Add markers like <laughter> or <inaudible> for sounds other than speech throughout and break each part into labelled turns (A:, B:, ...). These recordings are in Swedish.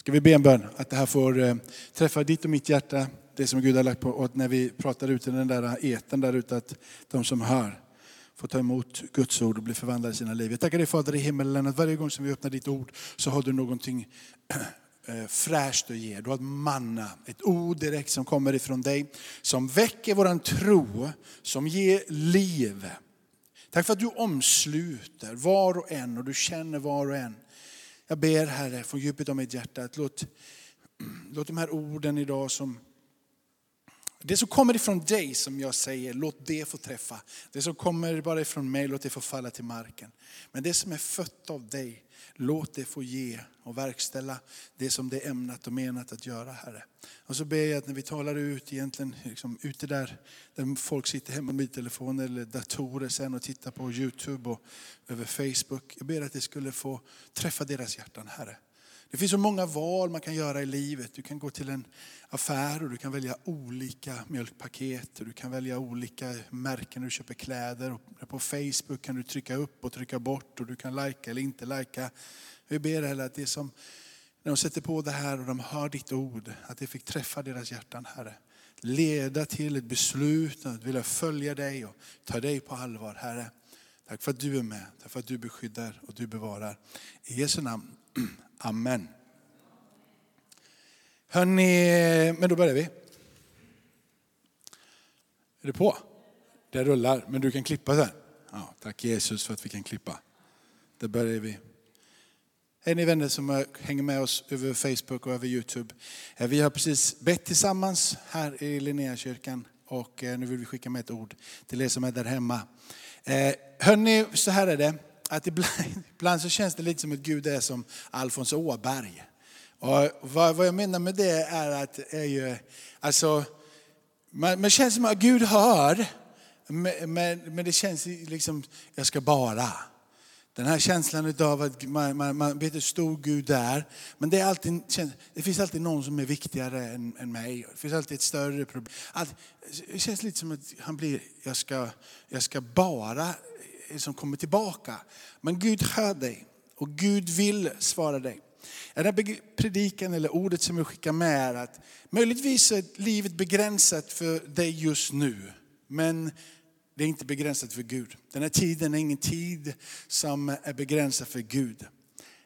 A: Ska vi be en bön att det här får eh, träffa ditt och mitt hjärta, det som Gud har lagt på. Och när vi pratar ut i den där eten där ute, att de som hör får ta emot Guds ord och bli förvandlade i sina liv. Jag tackar dig Fader i himmelen att varje gång som vi öppnar ditt ord så har du någonting eh, eh, fräscht att ge. Du har ett manna, ett ord direkt som kommer ifrån dig. Som väcker våran tro, som ger liv. Tack för att du omsluter var och en och du känner var och en. Jag ber Herre från djupet av mitt hjärta att låt, låt de här orden idag som det som kommer ifrån dig som jag säger, låt det få träffa. Det som kommer bara ifrån mig, låt det få falla till marken. Men det som är fött av dig, låt det få ge och verkställa det som det är ämnat och menat att göra Herre. Och så ber jag att när vi talar ut, egentligen liksom ute där, där folk sitter hemma med mobiltelefoner eller datorer sen och tittar på Youtube och över Facebook. Jag ber att det skulle få träffa deras hjärtan Herre. Det finns så många val man kan göra i livet. Du kan gå till en affär och du kan välja olika mjölkpaket. Du kan välja olika märken när du köper kläder. På Facebook kan du trycka upp och trycka bort och du kan lajka eller inte lajka. Vi ber Herre att det som, när de sätter på det här och de hör ditt ord, att det fick träffa deras hjärtan Herre. Leda till ett beslut att vilja följa dig och ta dig på allvar Herre. Tack för att du är med, tack för att du beskyddar och du bevarar. I Jesu namn. Amen. Hörrni, men då börjar vi. Är du på? Det rullar, men du kan klippa sen. Ja, tack Jesus för att vi kan klippa. Då börjar vi. Hej ni vänner som hänger med oss över Facebook och över Youtube. Vi har precis bett tillsammans här i Linnéakyrkan och eh, nu vill vi skicka med ett ord till er som är där hemma. Eh, hörni, så här är det att ibland, <laughs> ibland så känns det lite som att Gud är som Alfons Åberg. Och vad, vad jag menar med det är att är ju, alltså, man, man känns som att Gud hör, men, men det känns liksom, jag ska bara. Den här känslan av att man, man, man vet hur stor Gud är. Men det, är alltid, det finns alltid någon som är viktigare än, än mig. Det finns alltid ett större problem. det känns lite som att han blir, jag ska, jag ska bara som kommer tillbaka. Men Gud hör dig och Gud vill svara dig. Den här predikan eller ordet som jag skickar med är att möjligtvis är livet begränsat för dig just nu. Men det är inte begränsat för Gud. Den här tiden är ingen tid som är begränsad för Gud.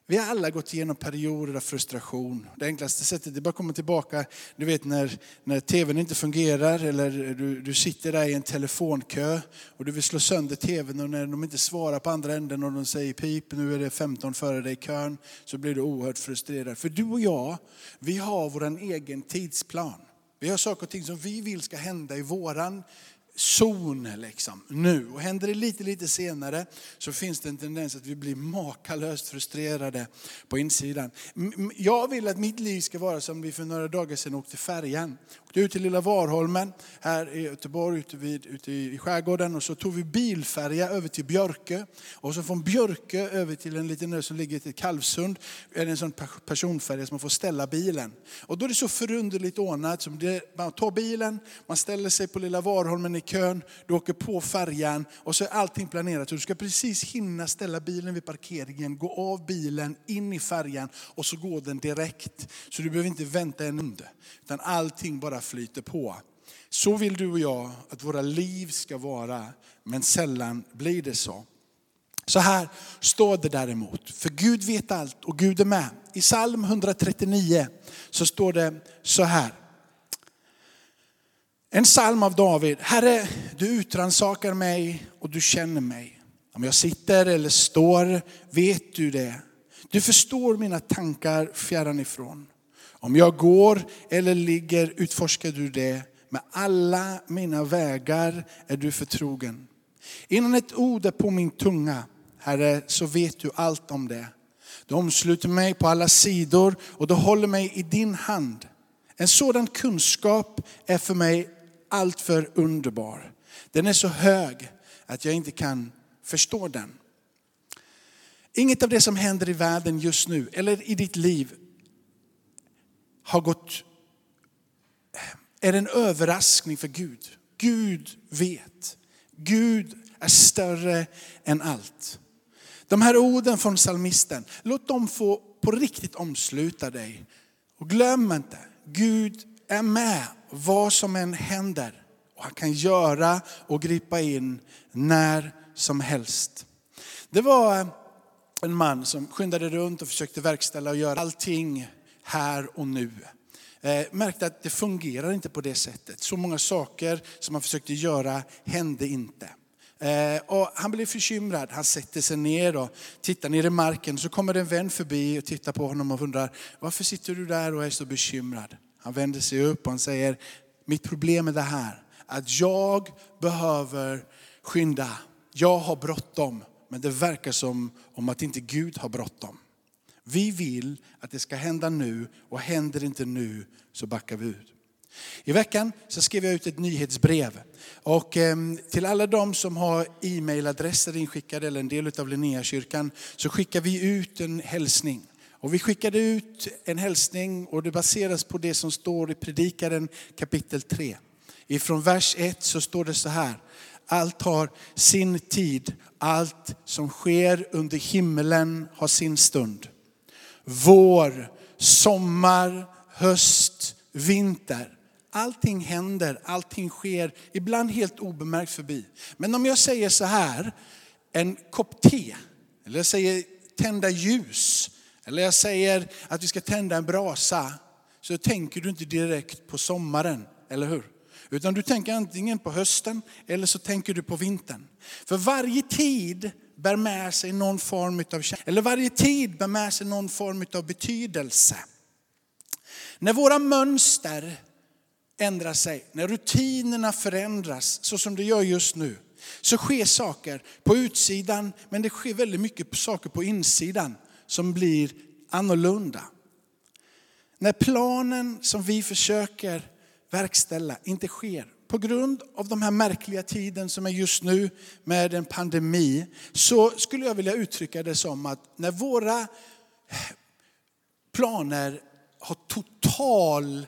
A: Vi har alla gått igenom perioder av frustration. Det enklaste sättet är bara att komma tillbaka, du vet när, när tvn inte fungerar eller du, du sitter där i en telefonkö och du vill slå sönder tvn och när de inte svarar på andra änden och de säger pip, nu är det 15 före dig i kön, så blir du oerhört frustrerad. För du och jag, vi har vår egen tidsplan. Vi har saker och ting som vi vill ska hända i våran zon liksom, nu. Och händer det lite, lite senare så finns det en tendens att vi blir makalöst frustrerade på insidan. Jag vill att mitt liv ska vara som vi för några dagar sedan åkte färjan. Åkte ut till lilla Varholmen här i Göteborg, ute, vid, ute i skärgården och så tog vi bilfärja över till Björkö. Och så från Björkö över till en liten ö som ligger till Kalvsund. Är en sån personfärja som man får ställa bilen. Och då är det så förunderligt ordnat. Som det, man tar bilen, man ställer sig på lilla Varholmen i kön, du åker på färjan och så är allting planerat. Du ska precis hinna ställa bilen vid parkeringen, gå av bilen, in i färjan och så går den direkt. Så du behöver inte vänta en under. Utan allting bara flyter på. Så vill du och jag att våra liv ska vara, men sällan blir det så. Så här står det däremot, för Gud vet allt och Gud är med. I psalm 139 så står det så här. En psalm av David. Herre, du utransakar mig och du känner mig. Om jag sitter eller står vet du det. Du förstår mina tankar fjärran ifrån. Om jag går eller ligger utforskar du det. Med alla mina vägar är du förtrogen. Innan ett ord är på min tunga, Herre, så vet du allt om det. Du omsluter mig på alla sidor och du håller mig i din hand. En sådan kunskap är för mig alltför underbar. Den är så hög att jag inte kan förstå den. Inget av det som händer i världen just nu eller i ditt liv har gått, är en överraskning för Gud. Gud vet. Gud är större än allt. De här orden från salmisten, låt dem få på riktigt omsluta dig. Och glöm inte, Gud är med vad som än händer. Och han kan göra och gripa in när som helst. Det var en man som skyndade runt och försökte verkställa och göra allting här och nu. Eh, märkte att det fungerar inte på det sättet. Så många saker som han försökte göra hände inte. Eh, och han blev bekymrad. Han sätter sig ner och tittar ner i marken. Så kommer en vän förbi och tittar på honom och undrar, varför sitter du där och är så bekymrad? Han vänder sig upp och han säger, mitt problem är det här, att jag behöver skynda. Jag har bråttom, men det verkar som om att inte Gud har bråttom. Vi vill att det ska hända nu och händer det inte nu så backar vi ut. I veckan så skrev jag ut ett nyhetsbrev. Och ehm, till alla de som har e-mailadresser inskickade eller en del av Linnéakyrkan så skickar vi ut en hälsning. Och vi skickade ut en hälsning och det baseras på det som står i Predikaren kapitel 3. Ifrån vers 1 så står det så här. Allt har sin tid, allt som sker under himmelen har sin stund. Vår, sommar, höst, vinter. Allting händer, allting sker, ibland helt obemärkt förbi. Men om jag säger så här, en kopp te, eller jag säger tända ljus, eller jag säger att vi ska tända en brasa, så tänker du inte direkt på sommaren, eller hur? Utan du tänker antingen på hösten eller så tänker du på vintern. För varje tid bär med sig någon form av eller varje tid bär med sig någon form av betydelse. När våra mönster ändrar sig, när rutinerna förändras så som det gör just nu, så sker saker på utsidan men det sker väldigt mycket saker på insidan som blir annorlunda. När planen som vi försöker verkställa inte sker på grund av de här märkliga tiden som är just nu med en pandemi, så skulle jag vilja uttrycka det som att när våra planer har total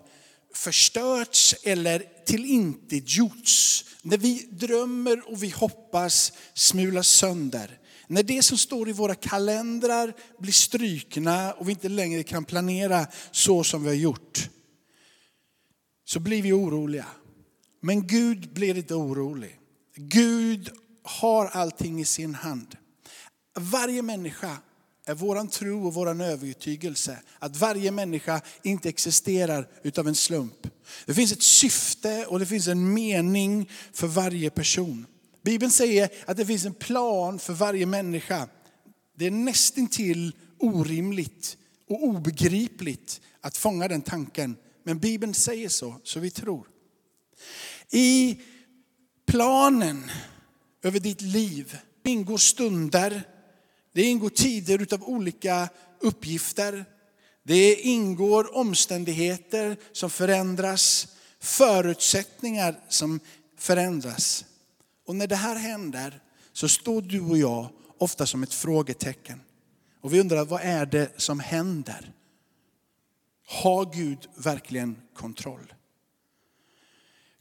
A: förstörts eller tillintetgjorts. När vi drömmer och vi hoppas smulas sönder. När det som står i våra kalendrar blir strykna och vi inte längre kan planera så som vi har gjort. Så blir vi oroliga. Men Gud blir inte orolig. Gud har allting i sin hand. Varje människa är våran tro och våran övertygelse att varje människa inte existerar utav en slump. Det finns ett syfte och det finns en mening för varje person. Bibeln säger att det finns en plan för varje människa. Det är nästintill orimligt och obegripligt att fånga den tanken. Men Bibeln säger så, så vi tror. I planen över ditt liv ingår stunder, det ingår tider utav olika uppgifter. Det ingår omständigheter som förändras, förutsättningar som förändras. Och när det här händer så står du och jag ofta som ett frågetecken. Och vi undrar, vad är det som händer? Har Gud verkligen kontroll?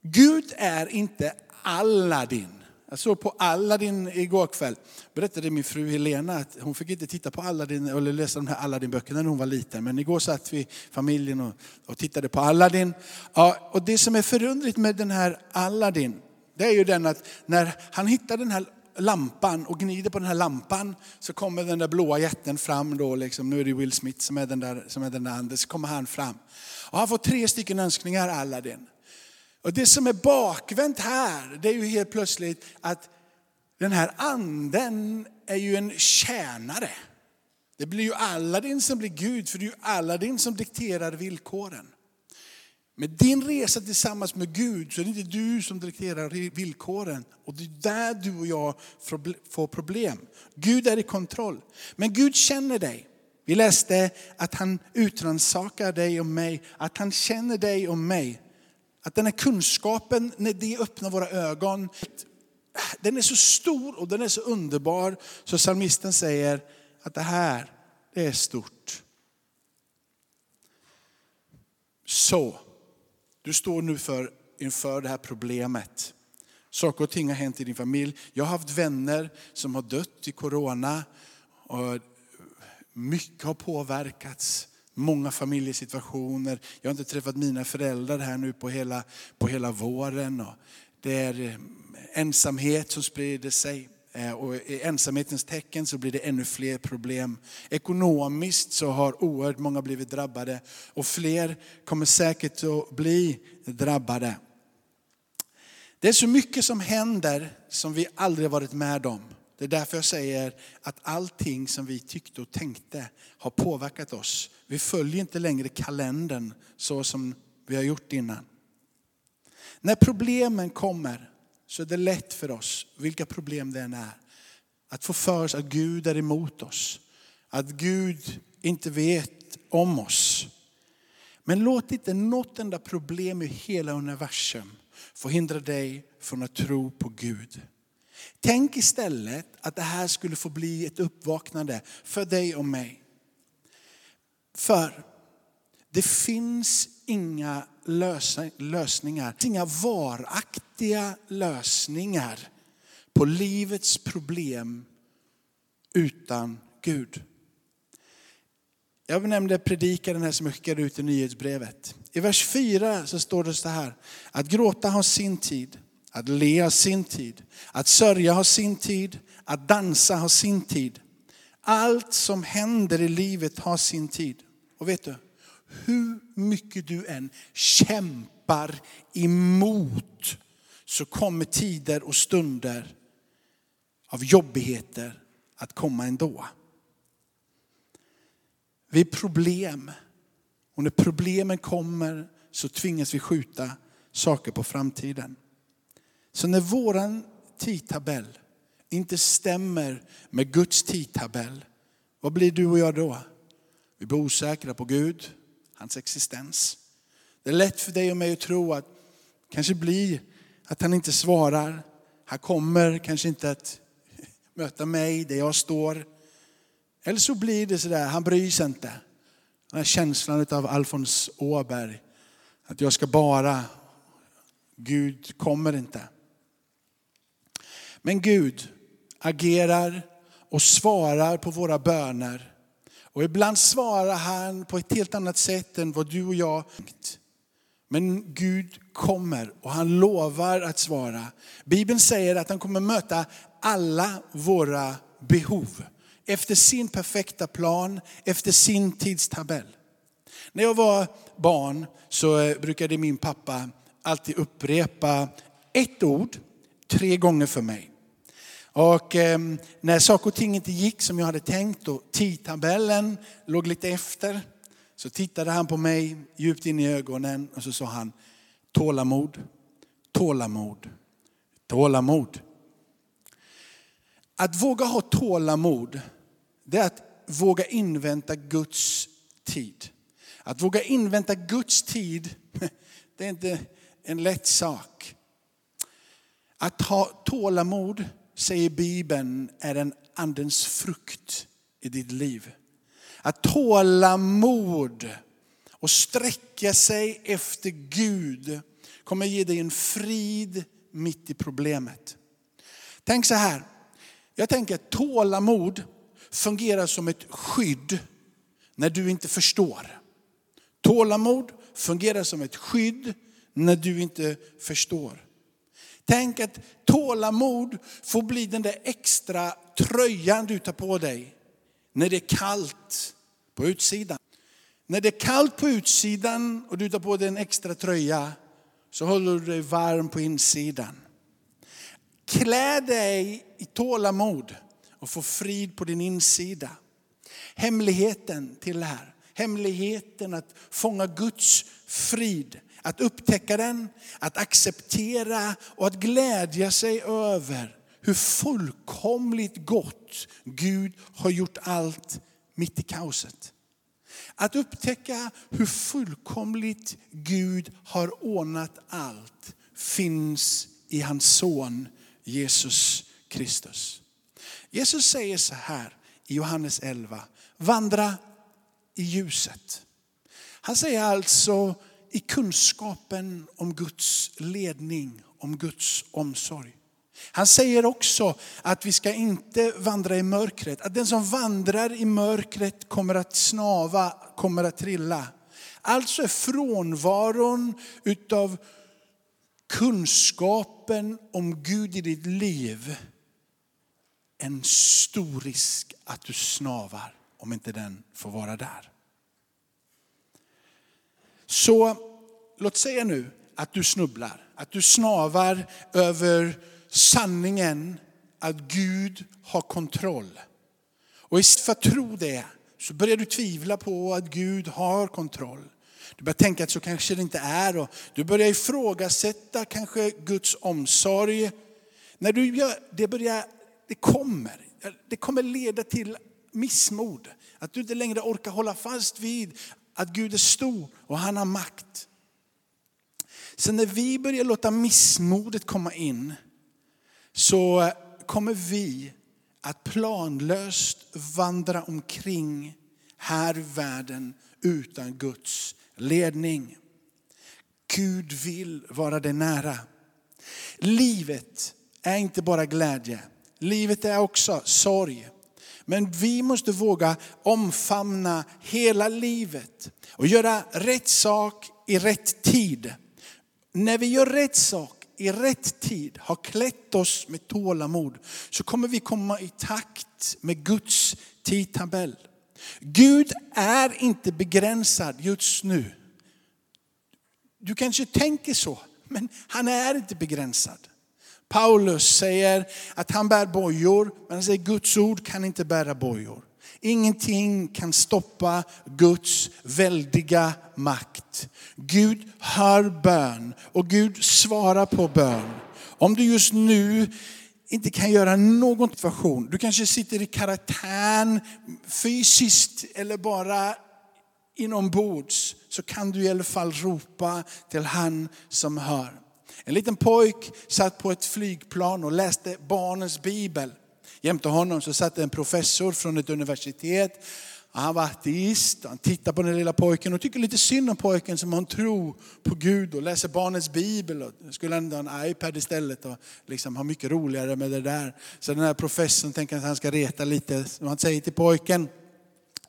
A: Gud är inte Aladdin. Jag såg på Aladdin igår kväll. Berättade min fru Helena att hon fick inte titta på Aladdin eller läsa de här Aladdin-böckerna när hon var liten. Men igår satt vi familjen och, och tittade på Aladdin. Ja, och det som är förundligt med den här Aladdin, det är ju den att när han hittar den här lampan och gnider på den här lampan så kommer den där blåa jätten fram då, liksom, nu är det Will Smith som är den där, som är den där anden, så kommer han fram. Och han får tre stycken önskningar, Aladdin. Och det som är bakvänt här, det är ju helt plötsligt att den här anden är ju en tjänare. Det blir ju Aladdin som blir Gud, för det är ju Aladdin som dikterar villkoren. Med din resa tillsammans med Gud så är det inte du som dikterar villkoren. Och det är där du och jag får problem. Gud är i kontroll. Men Gud känner dig. Vi läste att han utransakar dig och mig, att han känner dig och mig. Att den här kunskapen, när det öppnar våra ögon, den är så stor och den är så underbar så psalmisten säger att det här, det är stort. Så, du står nu för, inför det här problemet. Saker och ting har hänt i din familj. Jag har haft vänner som har dött i corona. Och mycket har påverkats. många familjesituationer. Jag har inte träffat mina föräldrar här nu på hela, på hela våren. Och det är eh, ensamhet som sprider sig. Eh, och i ensamhetens tecken så blir det ännu fler problem. Ekonomiskt så har oerhört många blivit drabbade och fler kommer säkert att bli drabbade. Det är så mycket som händer som vi aldrig varit med om. Det är därför jag säger att allting som vi tyckte och tänkte har påverkat oss. Vi följer inte längre kalendern så som vi har gjort innan. När problemen kommer så är det lätt för oss, vilka problem det än är, att få för oss att Gud är emot oss. Att Gud inte vet om oss. Men låt inte något enda problem i hela universum förhindra dig från att tro på Gud. Tänk istället att det här skulle få bli ett uppvaknande för dig och mig. För det finns inga lösningar, inga varaktiga lösningar på livets problem utan Gud. Jag nämnde predikaren här som jag skickade ut i nyhetsbrevet. I vers 4 så står det så här, att gråta har sin tid, att le har sin tid, att sörja har sin tid, att dansa har sin tid. Allt som händer i livet har sin tid. Och vet du, hur mycket du än kämpar emot så kommer tider och stunder av jobbigheter att komma ändå. Vi är problem. Och när problemen kommer så tvingas vi skjuta saker på framtiden. Så när våran tidtabell inte stämmer med Guds tidtabell, vad blir du och jag då? Vi blir osäkra på Gud, hans existens. Det är lätt för dig och mig att tro att kanske blir att han inte svarar. Han kommer kanske inte att <laughs> möta mig där jag står. Eller så blir det sådär, han bryr sig inte. Den här känslan av Alfons Åberg. Att jag ska bara, Gud kommer inte. Men Gud agerar och svarar på våra böner. Och ibland svarar han på ett helt annat sätt än vad du och jag tänkt. Men Gud kommer och han lovar att svara. Bibeln säger att han kommer möta alla våra behov efter sin perfekta plan, efter sin tidstabell. När jag var barn så eh, brukade min pappa alltid upprepa ett ord tre gånger för mig. Och eh, när saker och ting inte gick som jag hade tänkt och tidtabellen låg lite efter så tittade han på mig djupt in i ögonen och så sa han tålamod, tålamod, tålamod. Att våga ha tålamod, det är att våga invänta Guds tid. Att våga invänta Guds tid, <laughs> det är inte en lätt sak. Att ha tålamod, säger Bibeln, är en andens frukt i ditt liv. Att tålamod och sträcka sig efter Gud kommer ge dig en frid mitt i problemet. Tänk så här, jag tänker att tålamod fungerar som ett skydd när du inte förstår. Tålamod fungerar som ett skydd när du inte förstår. Tänk att tålamod får bli den där extra tröjan du tar på dig när det är kallt på utsidan. När det är kallt på utsidan och du tar på dig en extra tröja så håller du dig varm på insidan. Klä dig i tålamod och få frid på din insida. Hemligheten till det här, hemligheten att fånga Guds frid, att upptäcka den, att acceptera och att glädja sig över hur fullkomligt gott Gud har gjort allt mitt i kaoset. Att upptäcka hur fullkomligt Gud har ordnat allt finns i hans son Jesus Kristus. Jesus säger så här i Johannes 11, vandra i ljuset. Han säger alltså i kunskapen om Guds ledning, om Guds omsorg. Han säger också att vi ska inte vandra i mörkret. Att den som vandrar i mörkret kommer att snava, kommer att trilla. Alltså är frånvaron utav kunskapen om Gud i ditt liv en stor risk att du snavar om inte den får vara där. Så låt säga nu att du snubblar, att du snavar över sanningen att Gud har kontroll. Och istället för att tro det så börjar du tvivla på att Gud har kontroll. Du börjar tänka att så kanske det inte är och du börjar ifrågasätta kanske Guds omsorg. När du gör det, börjar, det kommer, det kommer leda till missmod. Att du inte längre orkar hålla fast vid att Gud är stor och han har makt. Sen när vi börjar låta missmodet komma in så kommer vi att planlöst vandra omkring här i världen utan Guds ledning. Gud vill vara dig nära. Livet är inte bara glädje. Livet är också sorg. Men vi måste våga omfamna hela livet och göra rätt sak i rätt tid. När vi gör rätt sak i rätt tid, har klätt oss med tålamod, så kommer vi komma i takt med Guds tidtabell. Gud är inte begränsad just nu. Du kanske tänker så, men han är inte begränsad. Paulus säger att han bär bojor, men han säger Guds ord kan inte bära bojor. Ingenting kan stoppa Guds väldiga makt. Gud hör bön och Gud svarar på bön. Om du just nu inte kan göra någon situation, du kanske sitter i karantän fysiskt eller bara inombords, så kan du i alla fall ropa till han som hör. En liten pojk satt på ett flygplan och läste barnens bibel. Jämte honom så satt en professor från ett universitet. Han var ateist, han tittar på den lilla pojken och tycker lite synd om pojken som har en tro på Gud och läser barnens bibel. Och skulle han ha en iPad istället och liksom ha mycket roligare med det där. Så den här professorn tänker att han ska reta lite. Så han säger till pojken,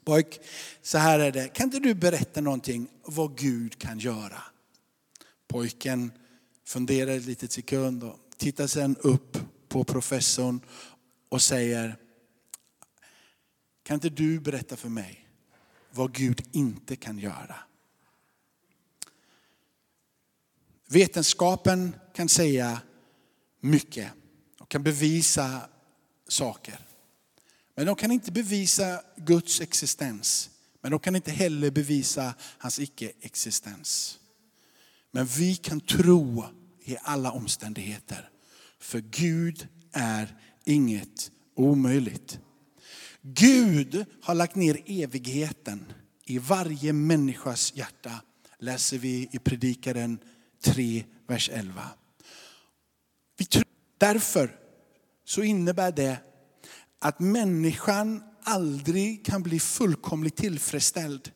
A: pojk, så här är det, kan inte du berätta någonting vad Gud kan göra? Pojken funderar ett litet sekund och tittar sedan upp på professorn och säger, kan inte du berätta för mig vad Gud inte kan göra? Vetenskapen kan säga mycket och kan bevisa saker. Men de kan inte bevisa Guds existens. Men de kan inte heller bevisa hans icke-existens. Men vi kan tro i alla omständigheter. För Gud är inget omöjligt. Gud har lagt ner evigheten i varje människas hjärta, läser vi i Predikaren 3, vers 11. Därför så innebär det att människan aldrig kan bli fullkomligt tillfredsställd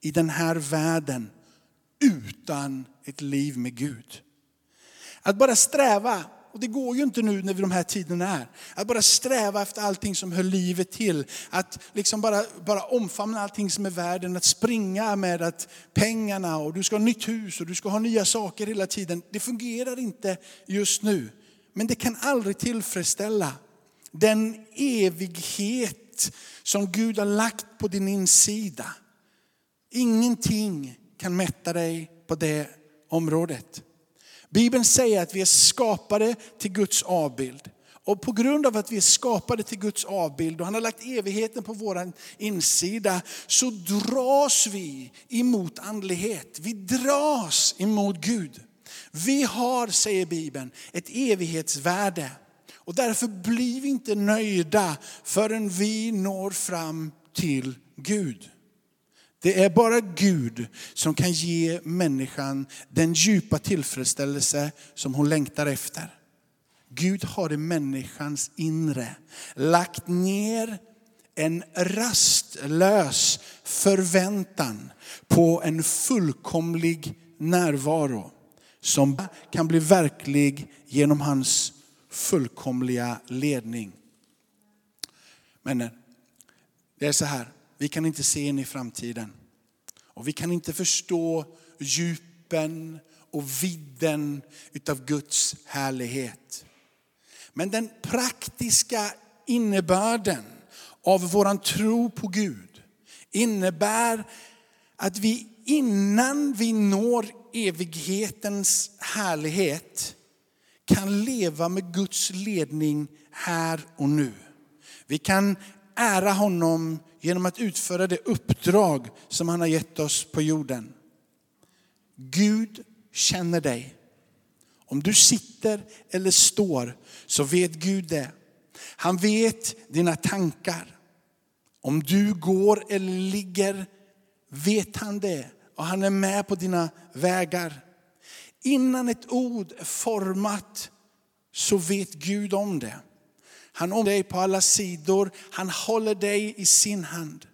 A: i den här världen utan ett liv med Gud. Att bara sträva, och det går ju inte nu när vi de här tiderna är, att bara sträva efter allting som hör livet till. Att liksom bara, bara omfamna allting som är världen, att springa med att pengarna och du ska ha nytt hus och du ska ha nya saker hela tiden. Det fungerar inte just nu. Men det kan aldrig tillfredsställa den evighet som Gud har lagt på din insida. Ingenting kan mätta dig på det området. Bibeln säger att vi är skapade till Guds avbild. Och på grund av att vi är skapade till Guds avbild och han har lagt evigheten på vår insida så dras vi emot andlighet. Vi dras emot Gud. Vi har, säger Bibeln, ett evighetsvärde. Och därför blir vi inte nöjda förrän vi når fram till Gud. Det är bara Gud som kan ge människan den djupa tillfredsställelse som hon längtar efter. Gud har i människans inre lagt ner en rastlös förväntan på en fullkomlig närvaro som kan bli verklig genom hans fullkomliga ledning. Men det är så här, vi kan inte se in i framtiden. Och vi kan inte förstå djupen och vidden utav Guds härlighet. Men den praktiska innebörden av våran tro på Gud innebär att vi innan vi når evighetens härlighet kan leva med Guds ledning här och nu. Vi kan ära honom genom att utföra det uppdrag som han har gett oss på jorden. Gud känner dig. Om du sitter eller står så vet Gud det. Han vet dina tankar. Om du går eller ligger vet han det och han är med på dina vägar. Innan ett ord är format så vet Gud om det. Han om dig på alla sidor, han håller dig i sin hand.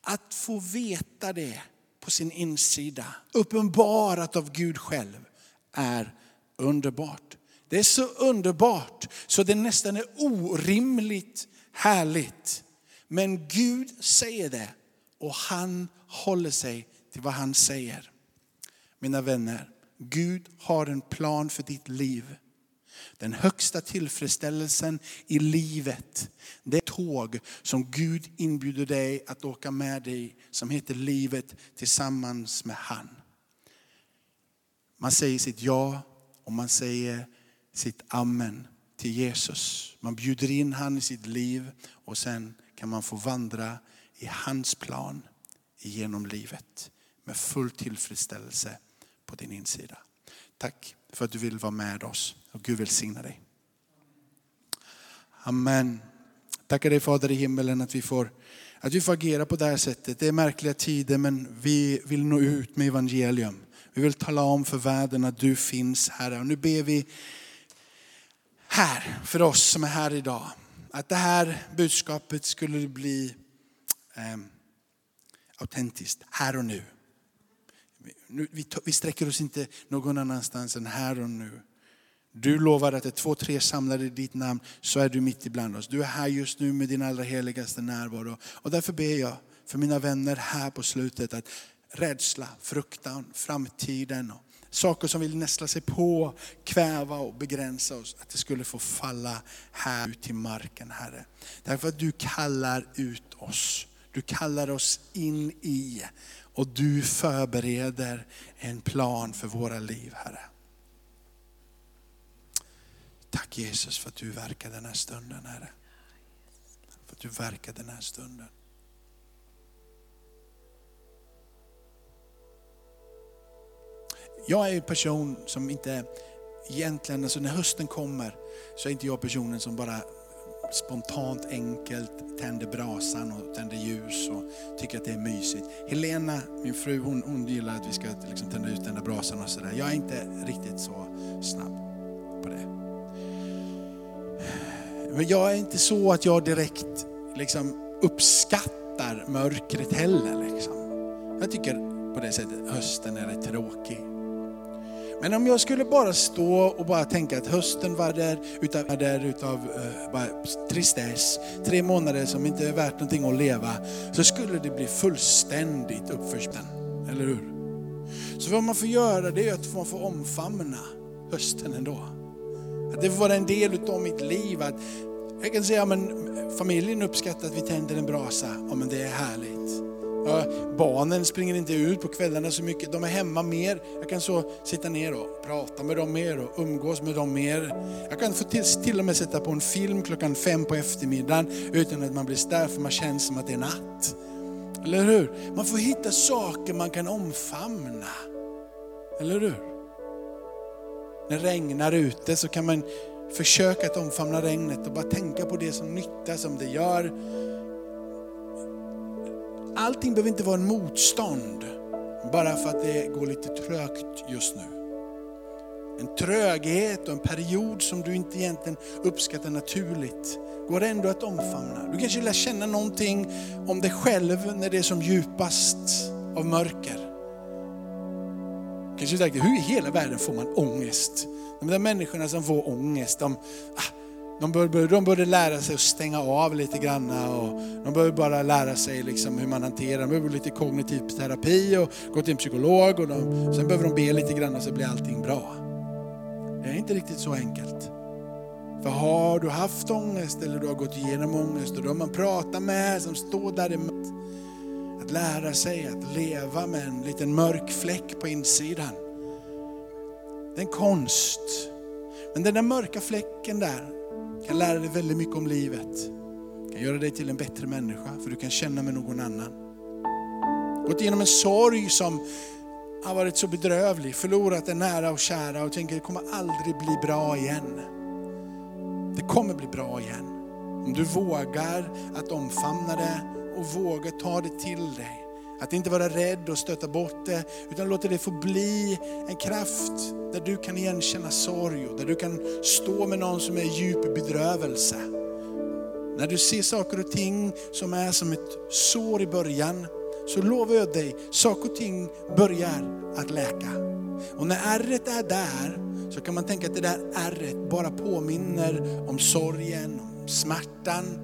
A: Att få veta det på sin insida, uppenbarat av Gud själv, är underbart. Det är så underbart så det nästan är orimligt härligt. Men Gud säger det och han håller sig till vad han säger. Mina vänner, Gud har en plan för ditt liv. Den högsta tillfredsställelsen i livet, det är tåg som Gud inbjuder dig att åka med dig, som heter livet tillsammans med han. Man säger sitt ja och man säger sitt amen till Jesus. Man bjuder in han i sitt liv och sen kan man få vandra i hans plan genom livet med full tillfredsställelse på din insida. Tack för att du vill vara med oss och Gud välsigna dig. Amen. Tackar dig Fader i himmelen att vi får att vi får agera på det här sättet. Det är märkliga tider men vi vill nå ut med evangelium. Vi vill tala om för världen att du finns Herre. Och nu ber vi här för oss som är här idag. Att det här budskapet skulle bli eh, autentiskt, här och nu. Vi, vi sträcker oss inte någon annanstans än här och nu. Du lovar att det är två, tre samlade i ditt namn så är du mitt ibland oss. Du är här just nu med din allra heligaste närvaro. Och därför ber jag för mina vänner här på slutet att rädsla, fruktan, framtiden och saker som vill nästla sig på, kväva och begränsa oss, att det skulle få falla här ut till marken Herre. Därför att du kallar ut oss. Du kallar oss in i och du förbereder en plan för våra liv Herre. Tack Jesus för att du verkar den här stunden Herre. För att du verkar den här stunden. Jag är en person som inte egentligen, alltså när hösten kommer så är inte jag personen som bara spontant enkelt tänder brasan och tänder ljus och tycker att det är mysigt. Helena, min fru, hon, hon gillar att vi ska liksom tända ut den där brasan och sådär. Jag är inte riktigt så snabb på det. Men jag är inte så att jag direkt liksom uppskattar mörkret heller. Liksom. Jag tycker på det sättet hösten är rätt tråkig. Men om jag skulle bara stå och bara tänka att hösten var där utav, var där utav uh, bara tristess, tre månader som inte är värt någonting att leva, så skulle det bli fullständigt uppförsten. Eller hur? Så vad man får göra det är att man får omfamna hösten ändå. Att det får vara en del utav mitt liv. Att jag kan säga, men familjen uppskattar att vi tänder en brasa. Ja men det är härligt. Ja, barnen springer inte ut på kvällarna så mycket, de är hemma mer. Jag kan så sitta ner och prata med dem mer och umgås med dem mer. Jag kan få till, till och med sätta på en film klockan fem på eftermiddagen utan att man blir störd för man känner som att det är natt. Eller hur? Man får hitta saker man kan omfamna. Eller hur? När det regnar ute så kan man försöka att omfamna regnet och bara tänka på det som nytta som det gör allting behöver inte vara en motstånd bara för att det går lite trögt just nu. En tröghet och en period som du inte egentligen uppskattar naturligt går ändå att omfamna. Du kanske lär känna någonting om dig själv när det är som djupast av mörker. Kanske tänker, hur i hela världen får man ångest De där människorna som får ångest, de, ah, de, bör, de började lära sig att stänga av lite grann och de började bara lära sig liksom hur man hanterar, de behöver lite kognitiv terapi och gå till en psykolog och de, sen behöver de be lite grann så blir allting bra. Det är inte riktigt så enkelt. För har du haft ångest eller du har gått igenom ångest och då har man pratat med som står där emot. Lära sig att leva med en liten mörk fläck på insidan. Det är en konst. Men den där mörka fläcken där kan lära dig väldigt mycket om livet. Kan göra dig till en bättre människa för du kan känna med någon annan. Gått igenom en sorg som har varit så bedrövlig, förlorat en nära och kära och tänker det kommer aldrig bli bra igen. Det kommer bli bra igen. Om du vågar att omfamna det och vågar ta det till dig. Att inte vara rädd och stöta bort det, utan låta det få bli en kraft där du kan igenkänna sorg och där du kan stå med någon som är i djup bedrövelse. När du ser saker och ting som är som ett sår i början, så lovar jag dig, saker och ting börjar att läka. Och när ärret är där, så kan man tänka att det där ärret bara påminner om sorgen, om smärtan.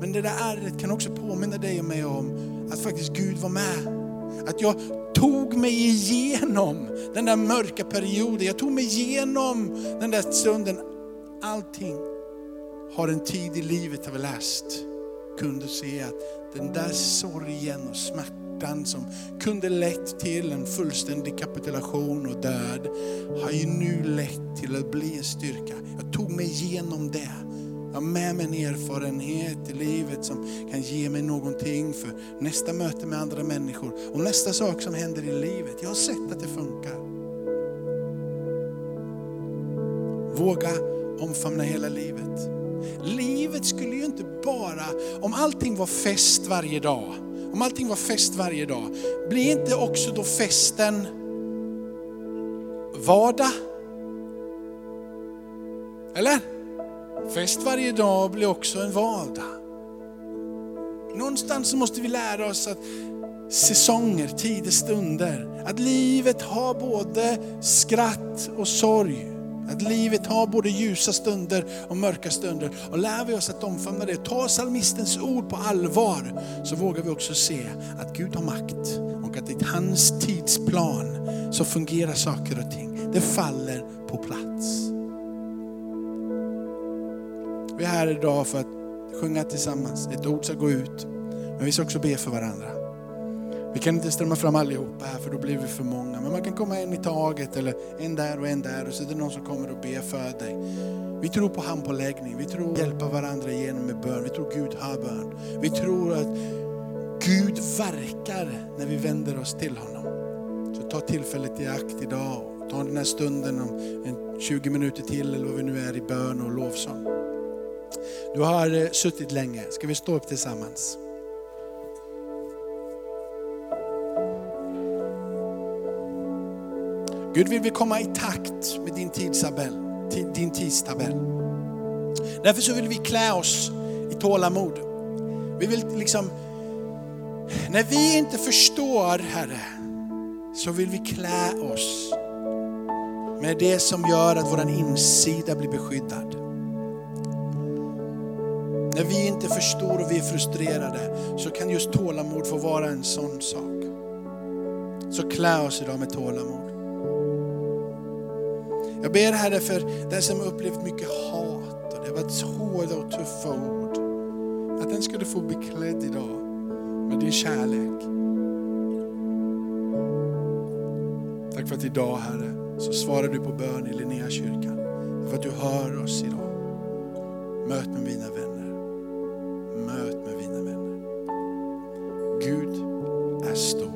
A: Men det där ärret kan också påminna dig och mig om att faktiskt Gud var med. Att jag tog mig igenom den där mörka perioden. Jag tog mig igenom den där stunden. Allting har en tid i livet har vi läst. Kunde se att den där sorgen och smärtan som kunde lett till en fullständig kapitulation och död har ju nu lett till att bli en styrka. Jag tog mig igenom det. Jag har med mig en erfarenhet i livet som kan ge mig någonting för nästa möte med andra människor och nästa sak som händer i livet. Jag har sett att det funkar. Våga omfamna hela livet. Livet skulle ju inte bara, om allting var fest varje dag, om allting var fest varje dag, blir inte också då festen vardag? Eller? Fest varje dag blir också en vardag. Någonstans måste vi lära oss att säsonger, tider, stunder, att livet har både skratt och sorg. Att livet har både ljusa stunder och mörka stunder. Och lär vi oss att omfamna det, ta psalmistens ord på allvar, så vågar vi också se att Gud har makt och att i hans tidsplan så fungerar saker och ting. Det faller på plats. Vi är här idag för att sjunga tillsammans. Ett ord ska gå ut, men vi ska också be för varandra. Vi kan inte strömma fram allihopa här för då blir vi för många. Men man kan komma en i taget eller en där och en där och så är det någon som kommer och ber för dig. Vi tror på handpåläggning, vi tror hjälpa varandra igenom med bön. Vi tror Gud hör bön. Vi tror att Gud verkar när vi vänder oss till honom. Så ta tillfället i akt idag ta den här stunden om 20 minuter till eller vad vi nu är i bön och lovsång. Du har eh, suttit länge, ska vi stå upp tillsammans? Gud vill vi komma i takt med din tidstabell. Din tidstabell. Därför så vill vi klä oss i tålamod. Vi vill liksom, när vi inte förstår Herre, så vill vi klä oss med det som gör att vår insida blir beskyddad. När vi inte förstår och vi är frustrerade så kan just tålamod få vara en sån sak. Så klä oss idag med tålamod. Jag ber Herre för den som upplevt mycket hat och det har varit hårda och tuffa ord. Att den skulle få bli klädd idag med din kärlek. Tack för att idag Herre så svarar du på bön i Linnéakyrkan. För att du hör oss idag. Möt med mina vänner. Möt mig mina vänner. Gud är stor.